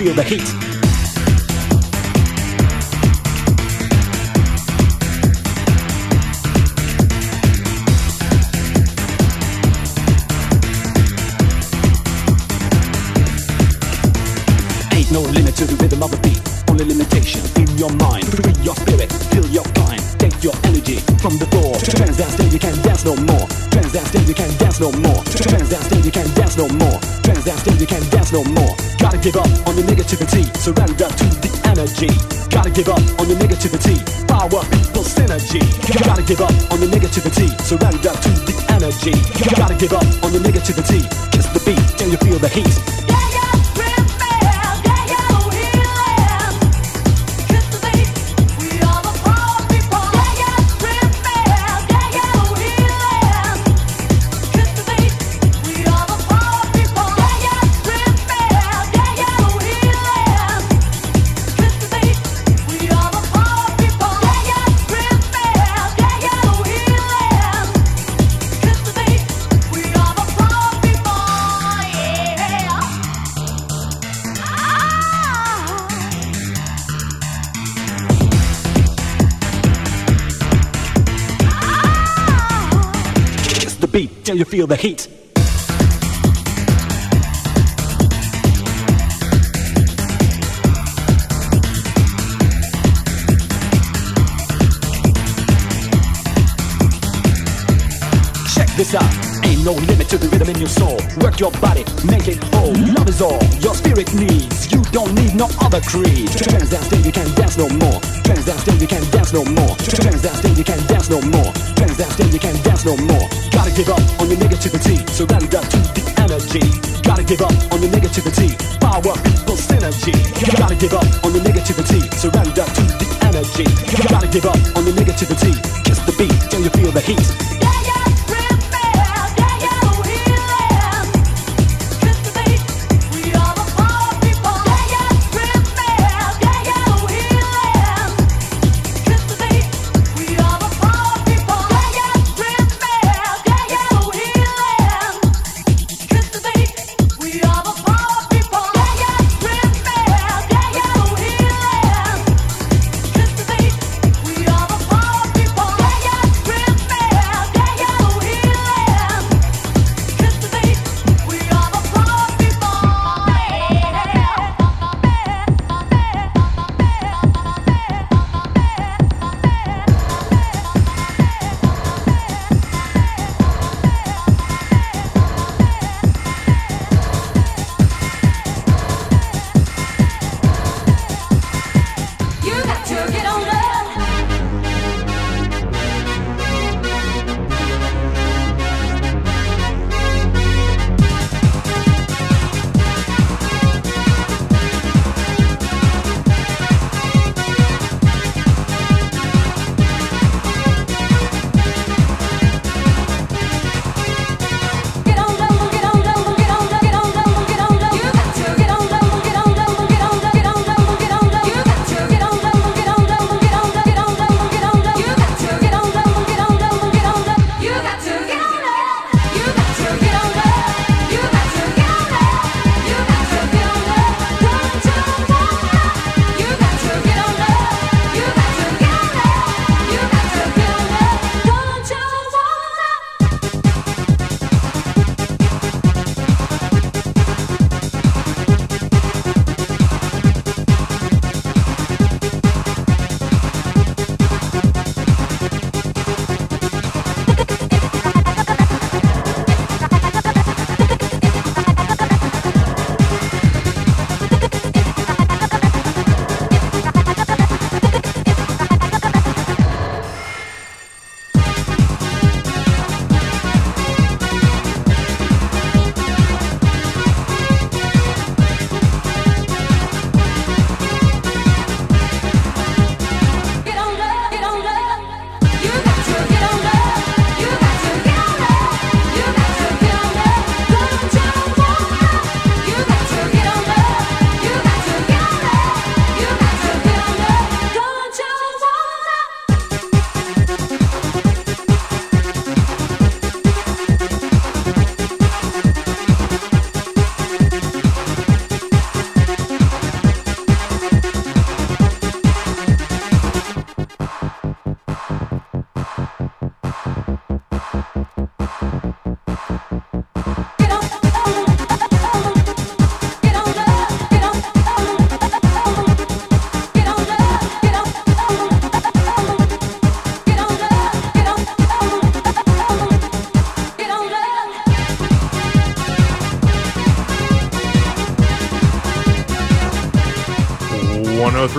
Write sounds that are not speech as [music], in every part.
feel the heat. Ain't no limit to the rhythm of the beat. Only limitation in your mind. Free your spirit, feel your kind. Take your energy from the floor. Trans dance till you can't dance no more. Trans dance you can't dance no more. Trans dance till you can't dance no more. Trans dance till you can't dance no more. Gotta give up on the negativity. Surrender to the energy. Gotta give up on the negativity. Power equals synergy. Gotta give up on the negativity. Surrender to the energy. Gotta give up on the negativity. Kiss the beat till you feel the heat. The heat. Check this out. Ain't no limit to the rhythm in your soul. Work your body, make it whole. Is all your spirit needs. You don't need no other creed. Trans dance till you can't dance no more. Trans dance till you can't dance no more. Trans dance till you can't dance no more. Trans dance till you can't dance no more. Gotta give up on your negativity. Surrender to the energy. Gotta give up on your negativity. Power people synergy. Gotta give up on your negativity. Surrender to the energy. Gotta give up on your negativity. Kiss the beat till you feel the heat.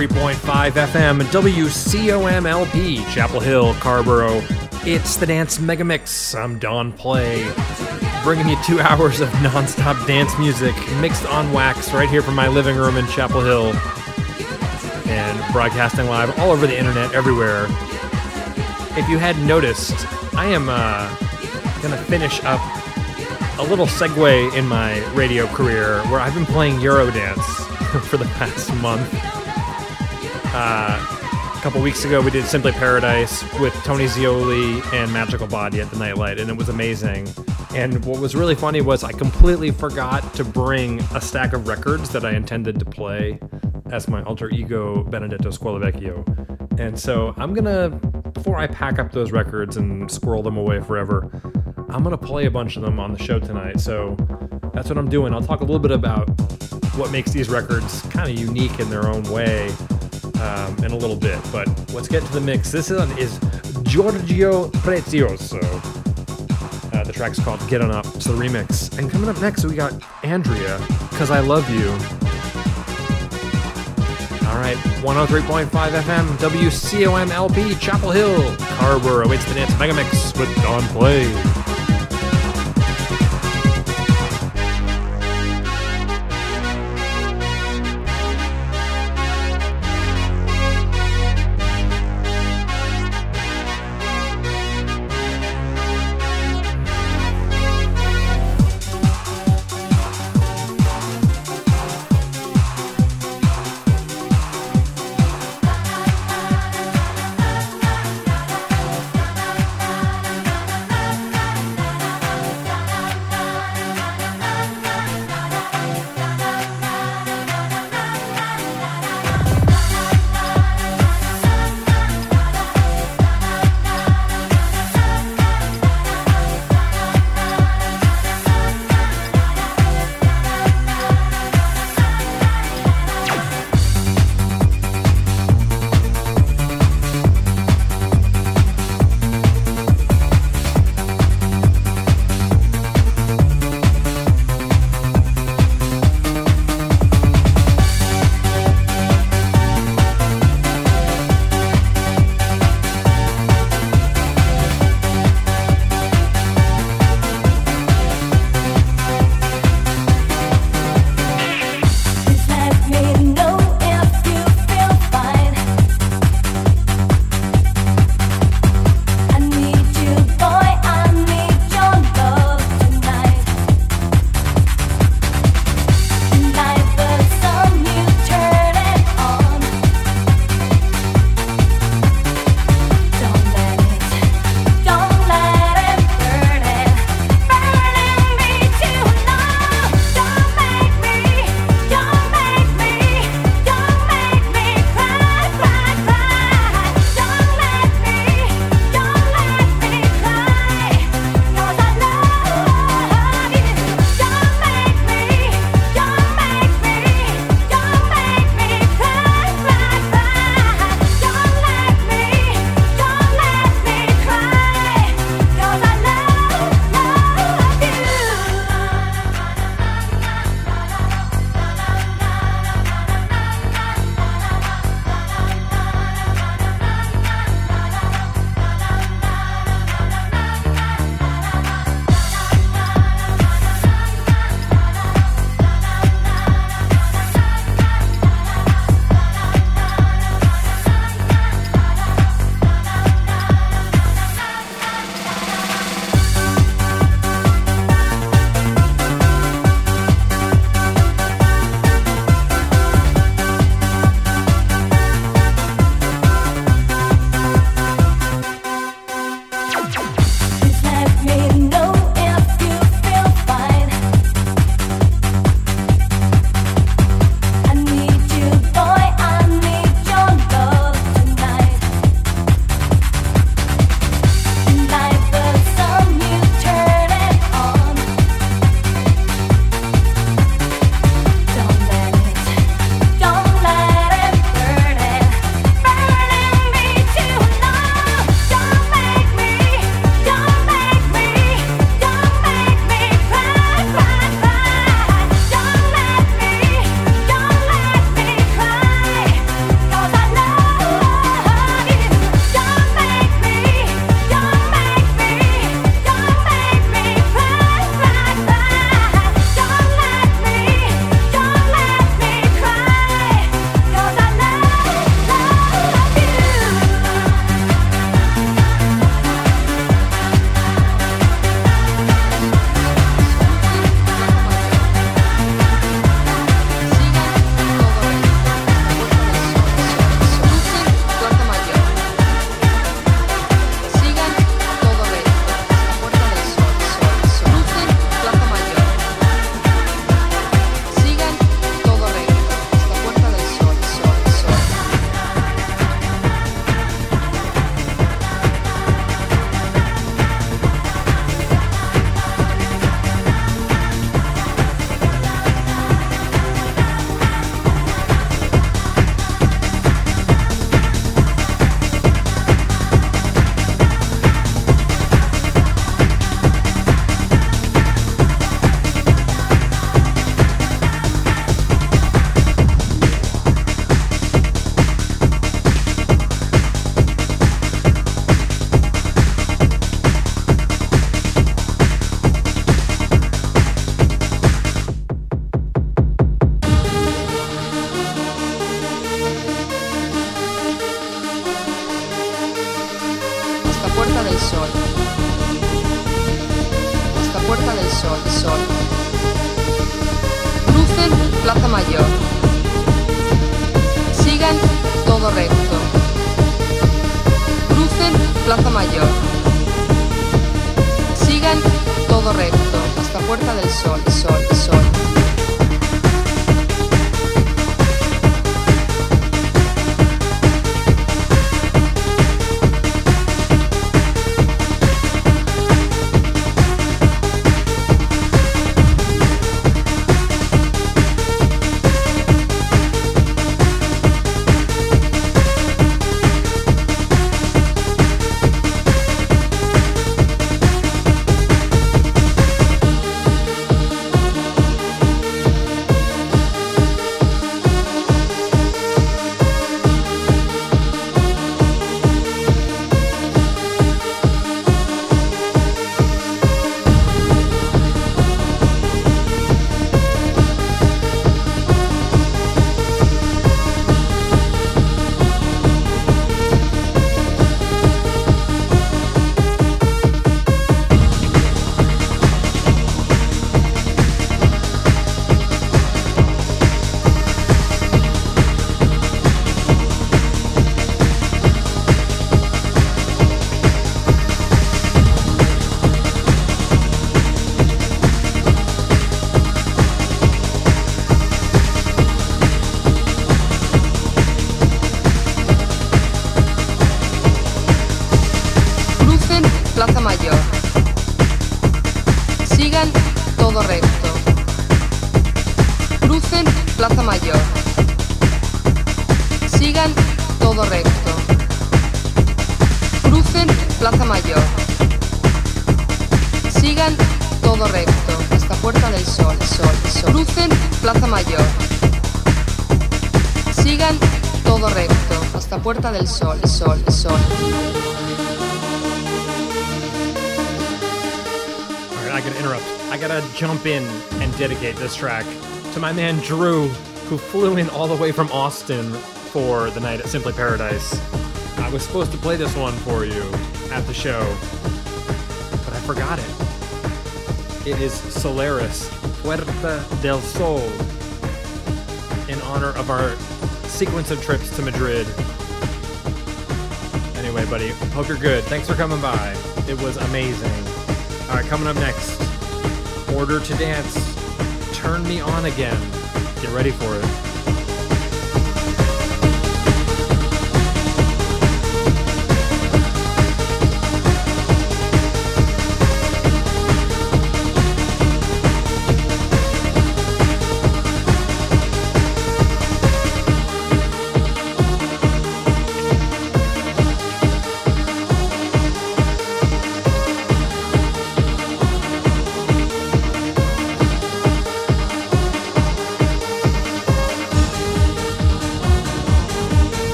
Three point five FM, WCOMLP, Chapel Hill, Carrboro. It's the Dance Megamix. I'm Don Play, bringing you two hours of nonstop dance music mixed on wax right here from my living room in Chapel Hill and broadcasting live all over the internet everywhere. If you hadn't noticed, I am uh, going to finish up a little segue in my radio career where I've been playing Eurodance [laughs] for the past month. Uh, a couple weeks ago, we did Simply Paradise with Tony Zioli and Magical Body at the Nightlight, and it was amazing. And what was really funny was I completely forgot to bring a stack of records that I intended to play as my alter ego Benedetto Scolavecchio. And so I'm gonna, before I pack up those records and squirrel them away forever, I'm gonna play a bunch of them on the show tonight. So that's what I'm doing. I'll talk a little bit about what makes these records kind of unique in their own way um, in a little bit. But let's get to the mix. This one is Giorgio Prezioso. Uh, the track's called Get On Up. It's the remix. And coming up next, we got Andrea, Cause I Love You. All right, 103.5 FM, WCOM LP, Chapel Hill, Carrboro. It's the Dance Megamix with Don Play. My man Drew, who flew in all the way from Austin for the night at Simply Paradise. I was supposed to play this one for you at the show, but I forgot it. It is Solaris, Puerta del Sol, in honor of our sequence of trips to Madrid. Anyway, buddy, hope you're good. Thanks for coming by. It was amazing. All right, coming up next, Order to Dance. Turn Me On Again. Get ready for it.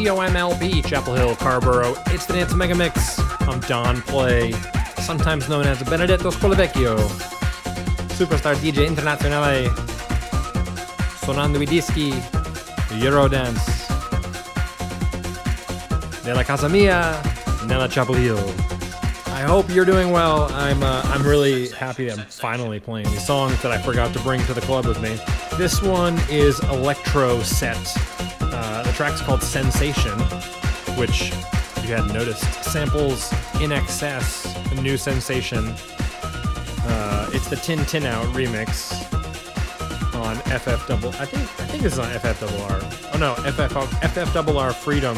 WCOMLP, Chapel Hill, Carrboro. It's the Dance Mega Mix. I'm Don Play, sometimes known as Benedetto Scolavecchio, superstar DJ internazionale, sonando i dischi Eurodance della casa mia, nella Chapel Hill. I hope you're doing well. I'm uh, I'm really happy that I'm finally playing these songs that I forgot to bring to the club with me. This one is Electro Set. Track's called Sensation, which, if you hadn't noticed, samples INXS, a new sensation. Uh, it's the Tin Tin Out remix on FF double. I think I think this is on FF double R. Oh no, FF FF double R Freedom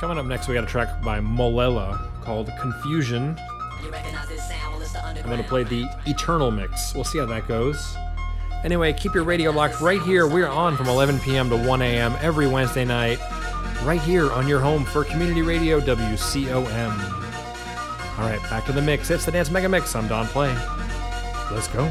Coming up next, we got a track by Molella called Confusion. I'm going to play the Eternal Mix. We'll see how that goes. Anyway, keep your radio locked right here. We're on from 11 p.m. to 1 a.m. every Wednesday night, right here on your home for Community Radio WCOM. All right, back to the mix. It's the Dance Mega Mix. I'm Don Play. Let's go.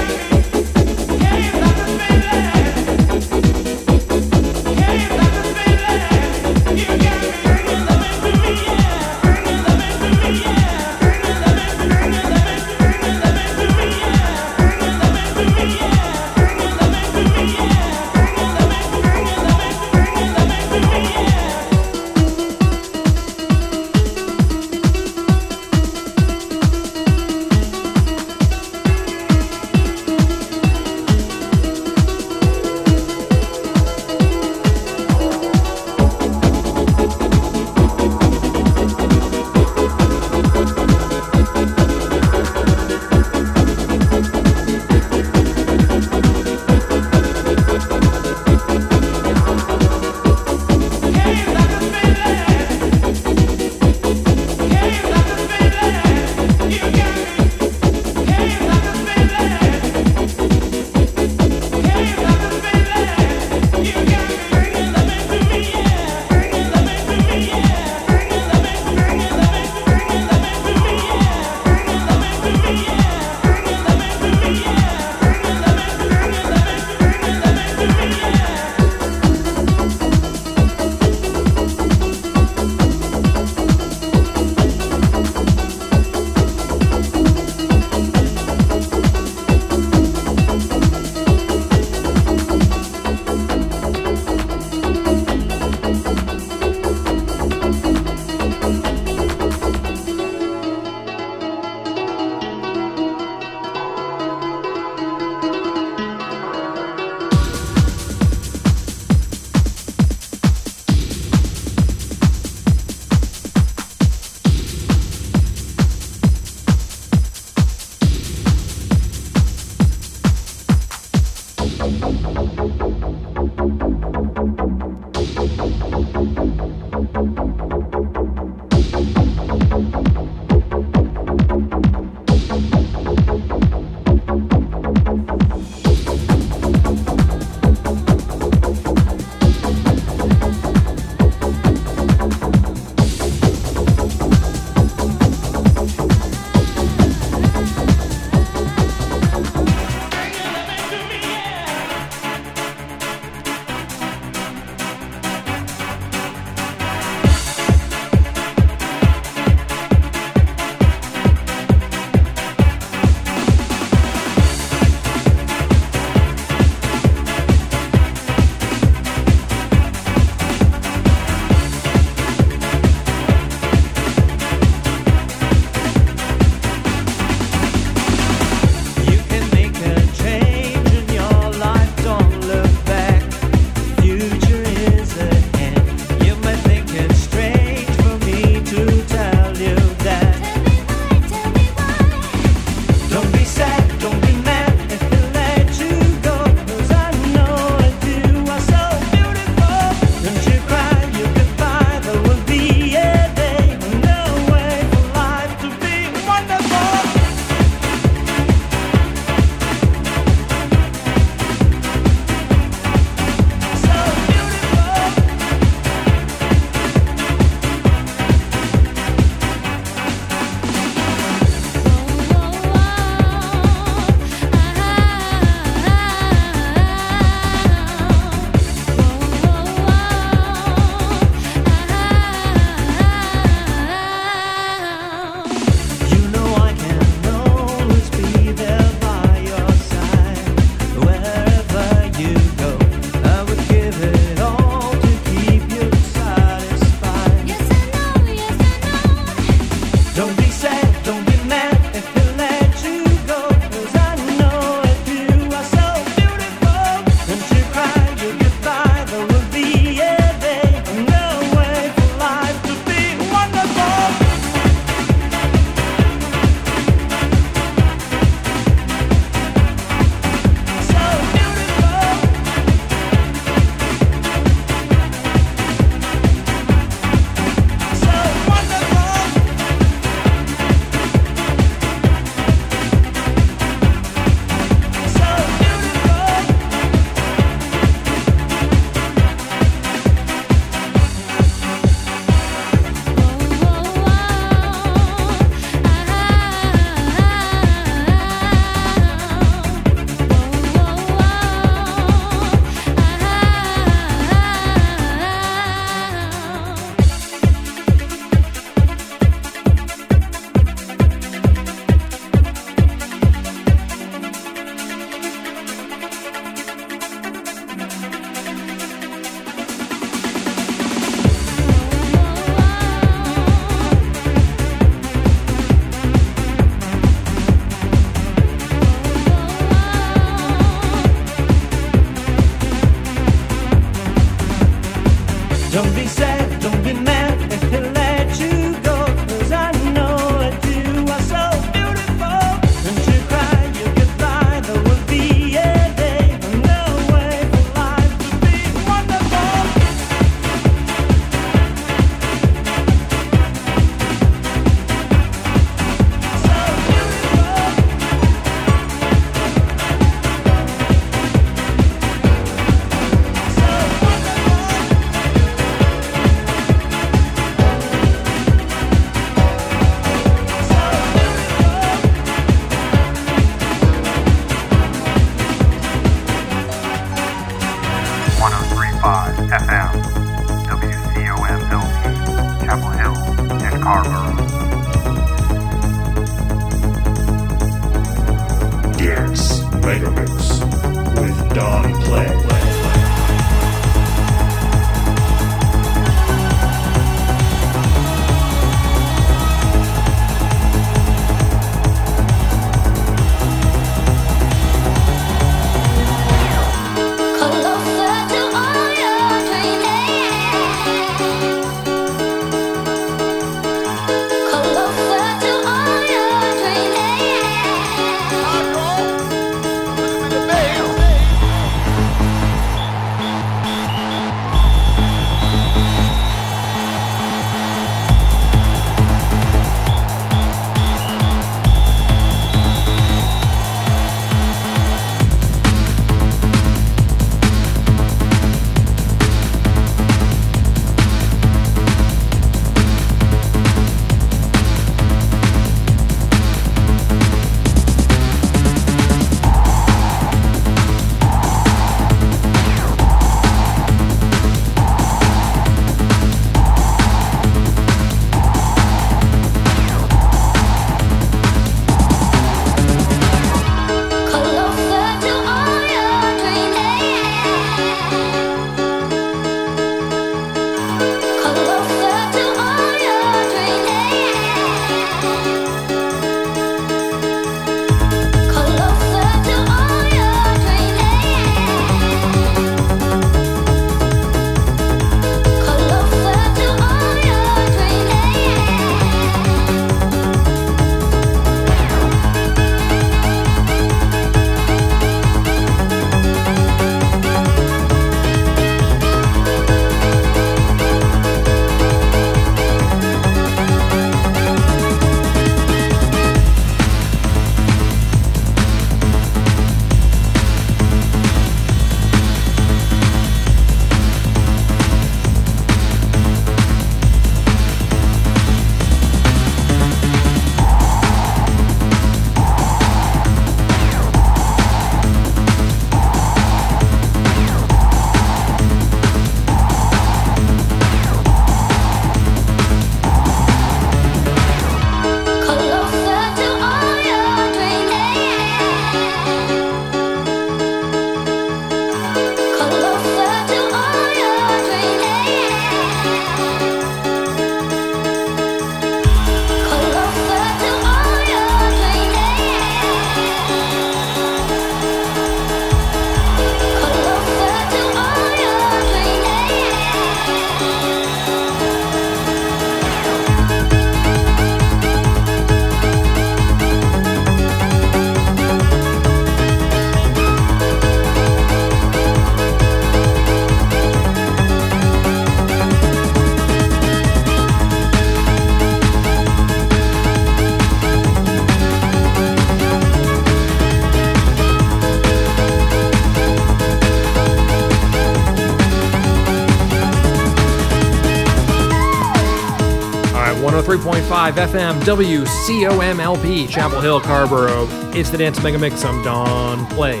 103.5 FM, WCOMLP, Chapel Hill, Carrboro. It's the Dance Mega Mix. I'm Don Play.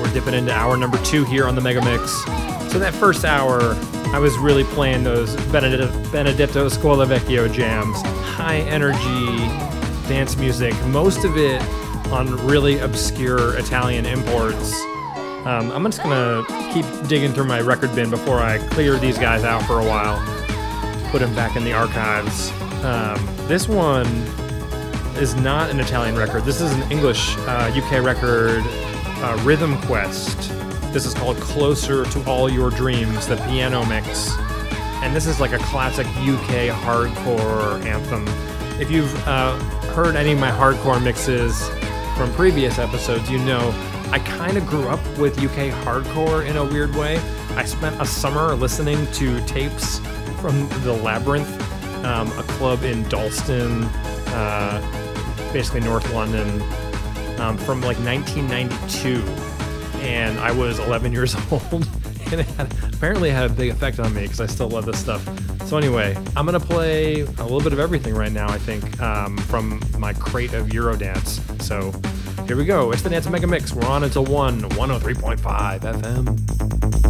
We're dipping into hour number two here on the Mega Mix. So, that first hour, I was really playing those Benedetto, Benedetto Scuola Vecchio jams, high energy dance music, most of it on really obscure Italian imports. Um, I'm just gonna keep digging through my record bin before I clear these guys out for a while, put him back in the archives. Um, this one is not an Italian record. This is an English uh, UK record, uh, Rhythm Quest. This is called Closer to All Your Dreams, the piano mix. And this is like a classic UK hardcore anthem. If you've uh, heard any of my hardcore mixes from previous episodes, you know I kind of grew up with UK hardcore in a weird way. I spent a summer listening to tapes from the Labyrinth, um, a club in Dalston, uh, basically North London, um, from like 1992. And I was 11 [laughs] years old. and it had, apparently had a big effect on me because I still love this stuff. So anyway, I'm gonna play a little bit of everything right now. I think um, from my crate of Eurodance. So here we go. It's the Dance Mega Mix. We're on until one, 103.5 FM.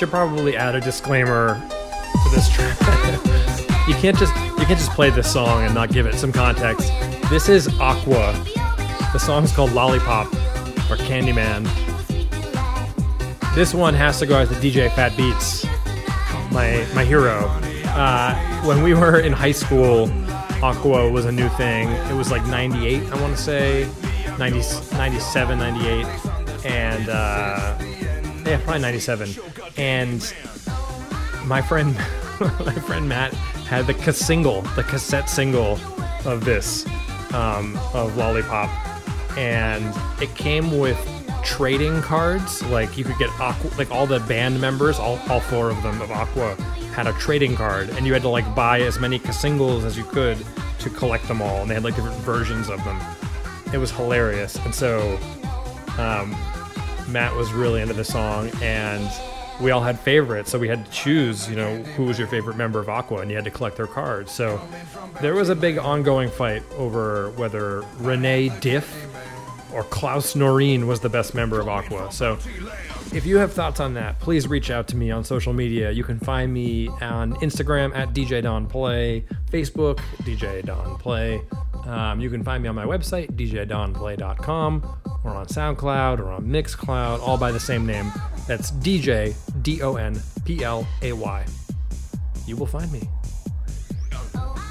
Should probably add a disclaimer to this track. [laughs] you can't just you can't just play this song and not give it some context. This is Aqua. The song's called Lollipop or Candyman. This one has to go out to DJ Fat Beats, my my hero. Uh, when we were in high school, Aqua was a new thing. It was like 98, I want to say, 90, 97, 98. And uh, yeah, probably 97. And my friend, [laughs] my friend Matt had the single, the cassette single of this, um, of Lollipop, and it came with trading cards. Like you could get Aqua, like all the band members, all, all four of them of Aqua had a trading card, and you had to like buy as many singles as you could to collect them all, and they had like different versions of them. It was hilarious, and so um, Matt was really into the song, and we all had favorites, so we had to choose, you know, who was your favorite member of Aqua, and you had to collect their cards. So there was a big ongoing fight over whether René Dif or Claus Norreen was the best member of Aqua. So if you have thoughts on that, please reach out to me on social media. You can find me on Instagram at DJ Don Play, Facebook DJ Don Play. Um, you can find me on my website djdonplay.com or on SoundCloud or on Mixcloud, all by the same name. That's DJ D O N P L A Y. You will find me.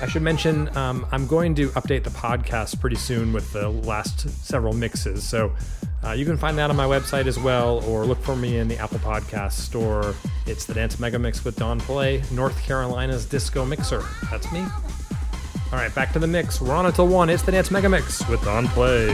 I should mention um, I'm going to update the podcast pretty soon with the last several mixes. So uh, you can find that on my website as well, or look for me in the Apple Podcast store. It's the Dance Mega Mix with Don Play, North Carolina's disco mixer. That's me. All right, back to the mix. We're on until one. It's the Dance Mega Mix with Don Play.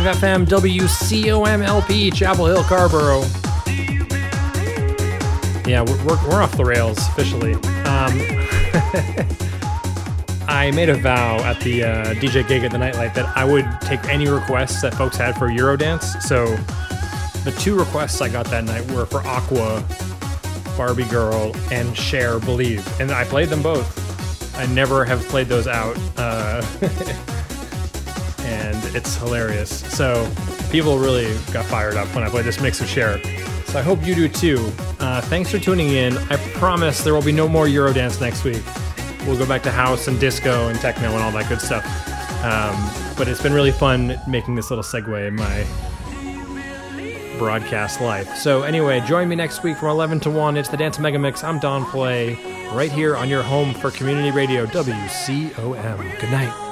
103.5 FM WCOMLP Chapel Hill, Carrboro. Yeah, we're, we're, we're off the rails officially. Um, [laughs] I made a vow at the uh, DJ gig at the Nightlight that I would take any requests that folks had for Eurodance. So the two requests I got that night were for Aqua, Barbie Girl, and Cher Believe. And I played them both. I never have played those out. Uh, [laughs] hilarious. So people really got fired up when I played this mix of Cher. So I hope you do too. Uh, thanks for tuning in. I promise there will be no more Eurodance next week. We'll go back to house and disco and techno and all that good stuff. Um, but it's been really fun making this little segue in my broadcast life. So anyway, join me next week from 11 to 1. It's the Dance Mega Mix. I'm Don Play, right here on your home for community radio, WCOM. Good night.